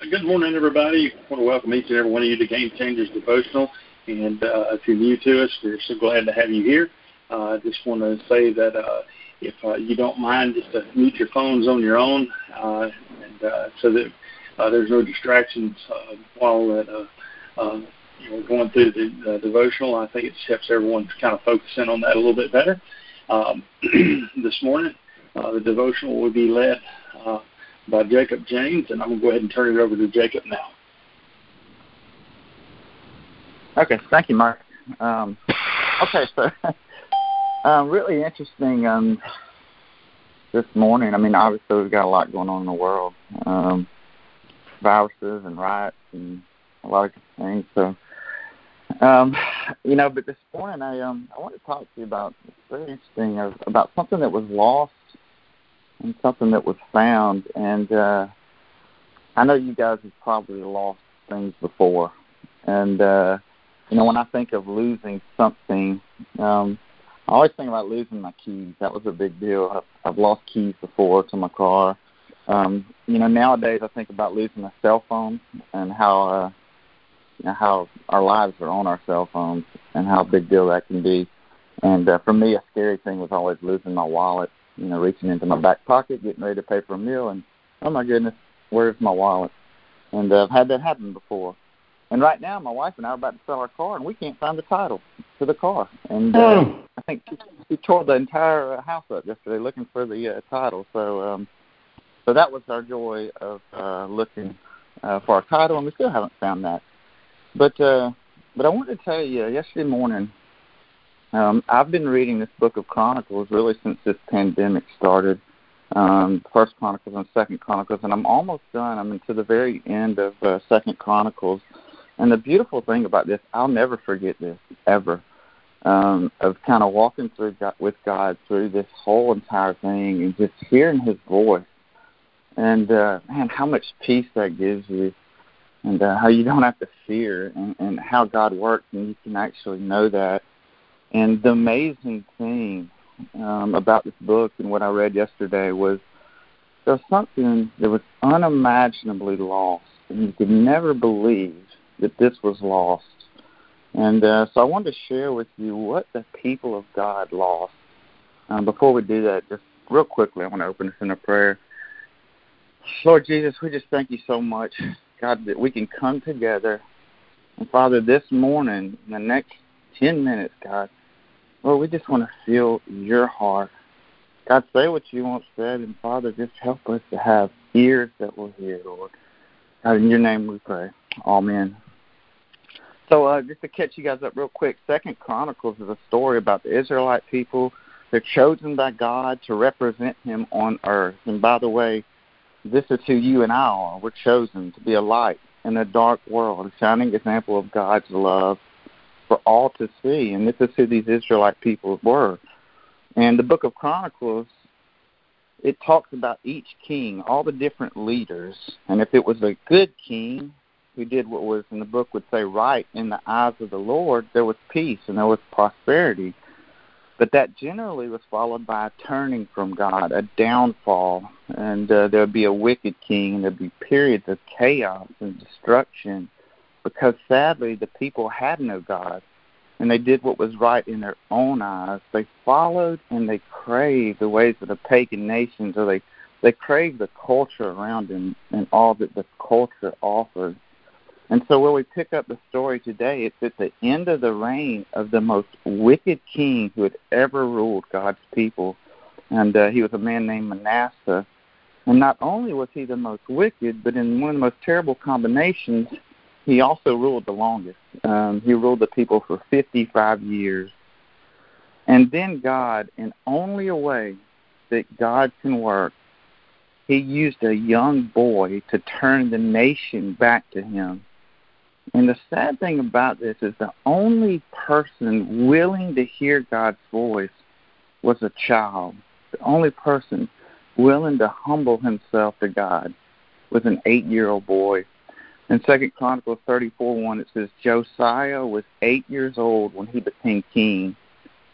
Good morning, everybody. I want to welcome each and every one of you to Game Changers Devotional. And uh, if you're new to us, we're so glad to have you here. I uh, just want to say that uh, if uh, you don't mind, just to mute your phones on your own, uh, and uh, so that uh, there's no distractions uh, while that, uh, uh, you know, going through the uh, devotional. I think it helps everyone kind of focus in on that a little bit better. Um, this morning, uh, the devotional will be led. Uh, by Jacob Janes, and I'm going to go ahead and turn it over to Jacob now. Okay, thank you, Mark. Um, okay, so um, really interesting um, this morning. I mean, obviously we've got a lot going on in the world, um, viruses and riots and a lot of things. So, um, you know, but this morning I um I want to talk to you about very interesting about something that was lost and something that was found. And uh, I know you guys have probably lost things before. And, uh, you know, when I think of losing something, um, I always think about losing my keys. That was a big deal. I've, I've lost keys before to my car. Um, you know, nowadays I think about losing a cell phone and how uh, you know, how our lives are on our cell phones and how big deal that can be. And uh, for me, a scary thing was always losing my wallet you know, reaching into my back pocket, getting ready to pay for a meal, and oh my goodness, where's my wallet? And uh, I've had that happen before. And right now, my wife and I are about to sell our car, and we can't find the title to the car. And uh, oh. I think she, she tore the entire uh, house up yesterday looking for the uh, title. So, um, so that was our joy of uh, looking uh, for our title, and we still haven't found that. But uh, but I wanted to tell you, yesterday morning um, I've been reading this book of Chronicles really since this pandemic started. Um, First Chronicles and Second Chronicles, and I'm almost done. I'm into the very end of uh, Second Chronicles. And the beautiful thing about this, I'll never forget this ever. Um, of kind of walking through God, with God through this whole entire thing and just hearing His voice, and uh, man, how much peace that gives you, and uh, how you don't have to fear, and, and how God works, and you can actually know that and the amazing thing um, about this book and what I read yesterday was there was something that was unimaginably lost, and you could never believe that this was lost. And uh, so I wanted to share with you what the people of God lost. Um, before we do that, just real quickly, I want to open this in a prayer. Lord Jesus, we just thank you so much, God, that we can come together. And Father, this morning, in the next 10 minutes, God, Lord, we just want to feel your heart. God, say what you want said, and Father, just help us to have ears that will hear, Lord. God, in your name we pray. Amen. So, uh, just to catch you guys up real quick, Second Chronicles is a story about the Israelite people. They're chosen by God to represent Him on earth. And by the way, this is who you and I are. We're chosen to be a light in a dark world, a shining example of God's love for all to see. And this is who these Israelite people were. And the book of Chronicles, it talks about each king, all the different leaders. And if it was a good king who did what was in the book would say right in the eyes of the Lord, there was peace and there was prosperity. But that generally was followed by a turning from God, a downfall, and uh, there would be a wicked king, and there'd be periods of chaos and destruction because sadly the people had no God and they did what was right in their own eyes. They followed and they craved the ways of the pagan nations, or they they craved the culture around them and all that the culture offered. And so, where we pick up the story today, it's at the end of the reign of the most wicked king who had ever ruled God's people, and uh, he was a man named Manasseh. And not only was he the most wicked, but in one of the most terrible combinations, he also ruled the longest. Um, he ruled the people for 55 years. And then God, in only a way that God can work, he used a young boy to turn the nation back to him. And the sad thing about this is the only person willing to hear God's voice was a child. The only person willing to humble himself to God was an eight year old boy in Second Chronicles thirty four one it says Josiah was eight years old when he became king,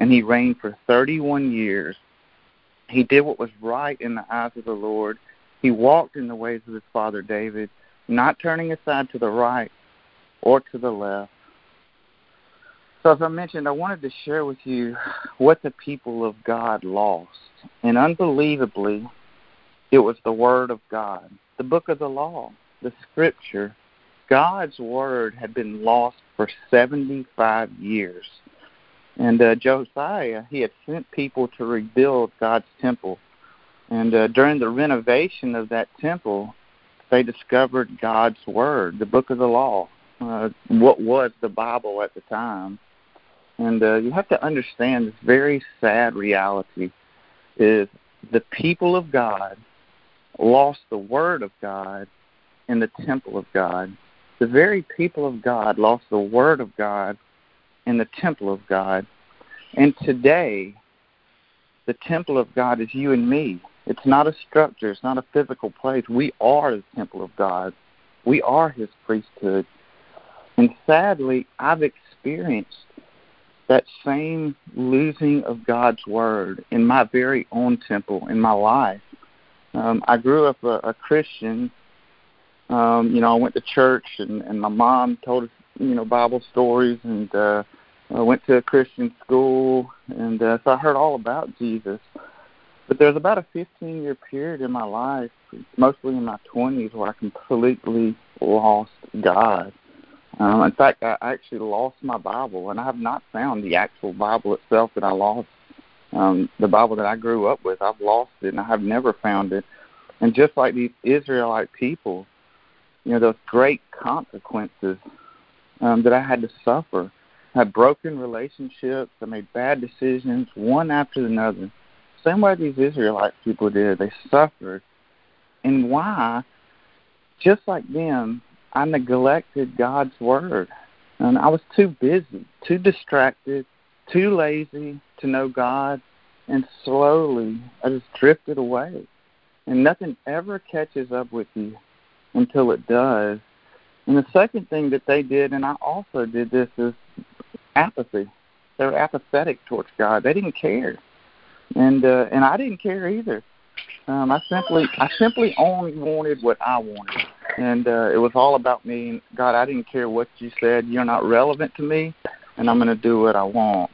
and he reigned for thirty one years. He did what was right in the eyes of the Lord. He walked in the ways of his father David, not turning aside to the right or to the left. So, as I mentioned, I wanted to share with you what the people of God lost. And unbelievably, it was the Word of God, the book of the law, the Scripture. God's Word had been lost for 75 years. And uh, Josiah, he had sent people to rebuild God's temple. And uh, during the renovation of that temple, they discovered God's Word, the book of the law, uh, what was the Bible at the time. And uh, you have to understand this very sad reality is the people of God lost the Word of God in the temple of God. The very people of God lost the Word of God in the temple of God. And today, the temple of God is you and me. It's not a structure, it's not a physical place. We are the temple of God, we are His priesthood. And sadly, I've experienced that same losing of God's word in my very own temple in my life. Um, I grew up a, a Christian. Um, you know, I went to church, and, and my mom told us, you know, Bible stories, and uh, I went to a Christian school, and uh, so I heard all about Jesus. But there's about a 15 year period in my life, mostly in my 20s, where I completely lost God. Um, in fact, I actually lost my Bible, and I have not found the actual Bible itself that I lost. Um, the Bible that I grew up with, I've lost it, and I have never found it. And just like these Israelite people, you know, those great consequences um, that I had to suffer. I had broken relationships. I made bad decisions, one after another. Same way these Israelite people did. They suffered. And why? Just like them, I neglected God's word. And I was too busy, too distracted, too lazy to know God. And slowly, I just drifted away. And nothing ever catches up with you until it does. And the second thing that they did, and I also did this, is apathy. They were apathetic towards God. They didn't care, and uh, and I didn't care either. Um, I simply I simply only wanted what I wanted, and uh, it was all about me. God, I didn't care what you said. You're not relevant to me, and I'm going to do what I want.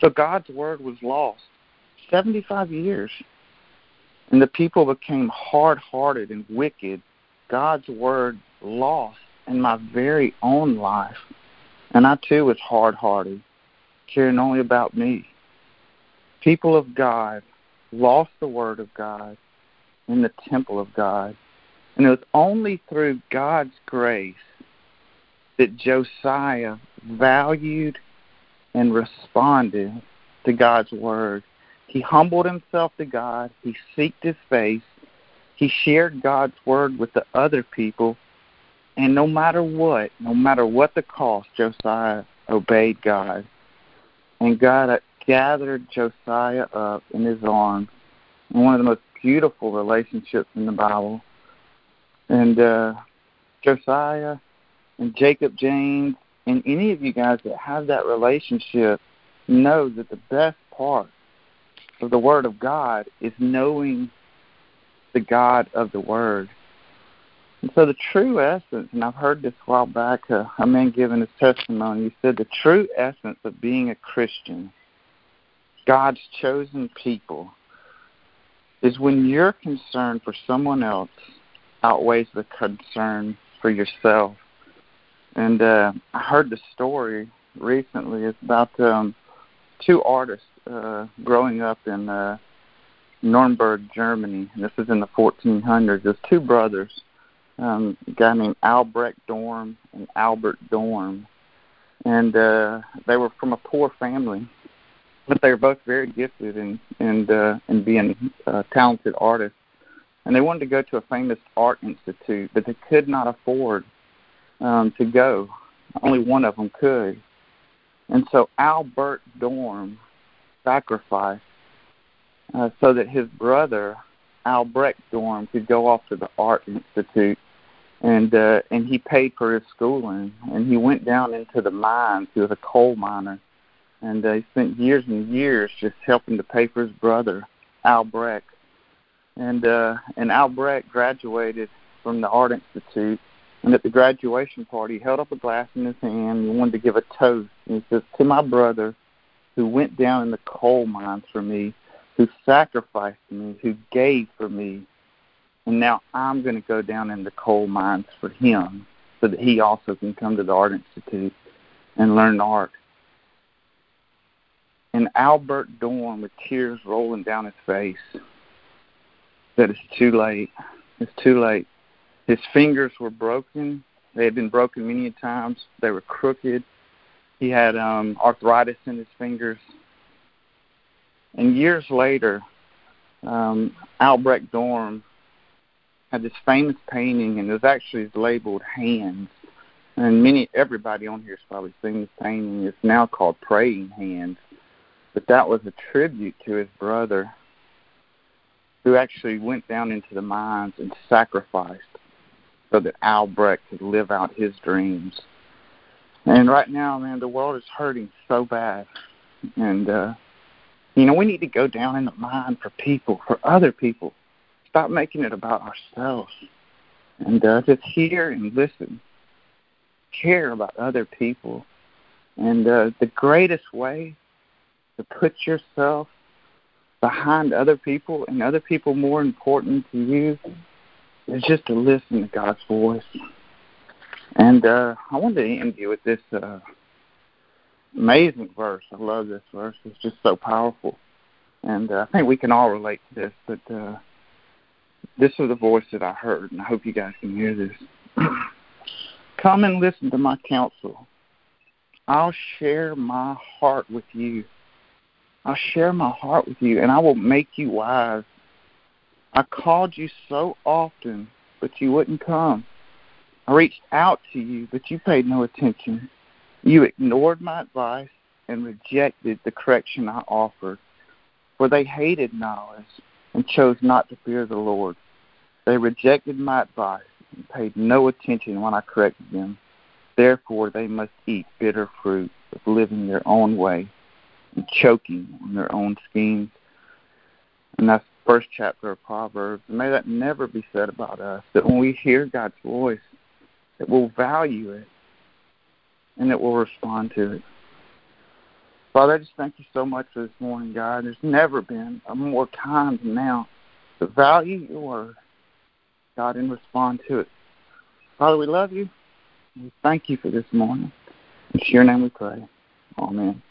So God's word was lost. 75 years. And the people became hard hearted and wicked. God's word lost in my very own life. And I too was hard hearted, caring only about me. People of God lost the word of God in the temple of God. And it was only through God's grace that Josiah valued and responded to God's word. He humbled himself to God. He seeked his face. He shared God's word with the other people. And no matter what, no matter what the cost, Josiah obeyed God. And God gathered Josiah up in his arms in one of the most beautiful relationships in the Bible. And uh, Josiah and Jacob Janes and any of you guys that have that relationship know that the best part of the Word of God is knowing the God of the Word. And so the true essence, and I've heard this a while back, uh, a man giving his testimony, he said the true essence of being a Christian, God's chosen people, is when your concern for someone else outweighs the concern for yourself. And uh, I heard the story recently. It's about um, two artists uh, growing up in uh, Nuremberg, Germany. This is in the 1400s. There's two brothers, um, a guy named Albrecht Dorm and Albert Dorm, and uh, they were from a poor family, but they were both very gifted in in uh, in being uh, talented artists. And they wanted to go to a famous art institute, but they could not afford um, to go. Only one of them could. And so Albert Dorm sacrificed uh, so that his brother Albrecht Dorm could go off to the art institute, and uh, and he paid for his schooling. And he went down into the mines. He was a coal miner, and uh, he spent years and years just helping to pay for his brother Albrecht. And uh, and Albrecht graduated from the Art Institute, and at the graduation party, he held up a glass in his hand and wanted to give a toast. And he says, To my brother who went down in the coal mines for me, who sacrificed me, who gave for me, and now I'm going to go down in the coal mines for him so that he also can come to the Art Institute and learn art. And Albert Dorn, with tears rolling down his face, said, It's too late. It's too late. His fingers were broken. They had been broken many times. They were crooked. He had um, arthritis in his fingers. And years later, um, Albrecht Dorm had this famous painting, and it was actually labeled "Hands." And many, everybody on here has probably seen this painting. It's now called "Praying Hands," but that was a tribute to his brother, who actually went down into the mines and sacrificed so that Albrecht could live out his dreams. And right now, man, the world is hurting so bad, and uh, you know we need to go down in the mine for people, for other people Stop making it about ourselves and uh, just hear and listen. Care about other people. And uh, the greatest way to put yourself behind other people and other people more important to you is just to listen to God's voice. And uh, I wanted to end you with this uh, amazing verse. I love this verse. It's just so powerful. And uh, I think we can all relate to this. But uh, this is the voice that I heard, and I hope you guys can hear this. Come and listen to my counsel. I'll share my heart with you. I'll share my heart with you, and I will make you wise. I called you so often, but you wouldn't come. I reached out to you, but you paid no attention. You ignored my advice and rejected the correction I offered, for they hated knowledge and chose not to fear the Lord. They rejected my advice and paid no attention when I corrected them. Therefore, they must eat bitter fruit of living their own way and choking on their own schemes. And that's the first chapter of Proverbs. May that never be said about us. That when we hear God's voice, that we'll value it and that we'll respond to it. Father, I just thank you so much for this morning, God. There's never been a more time than now to value your word, God, and respond to it. Father, we love you. We thank you for this morning. It's your name we pray. Amen.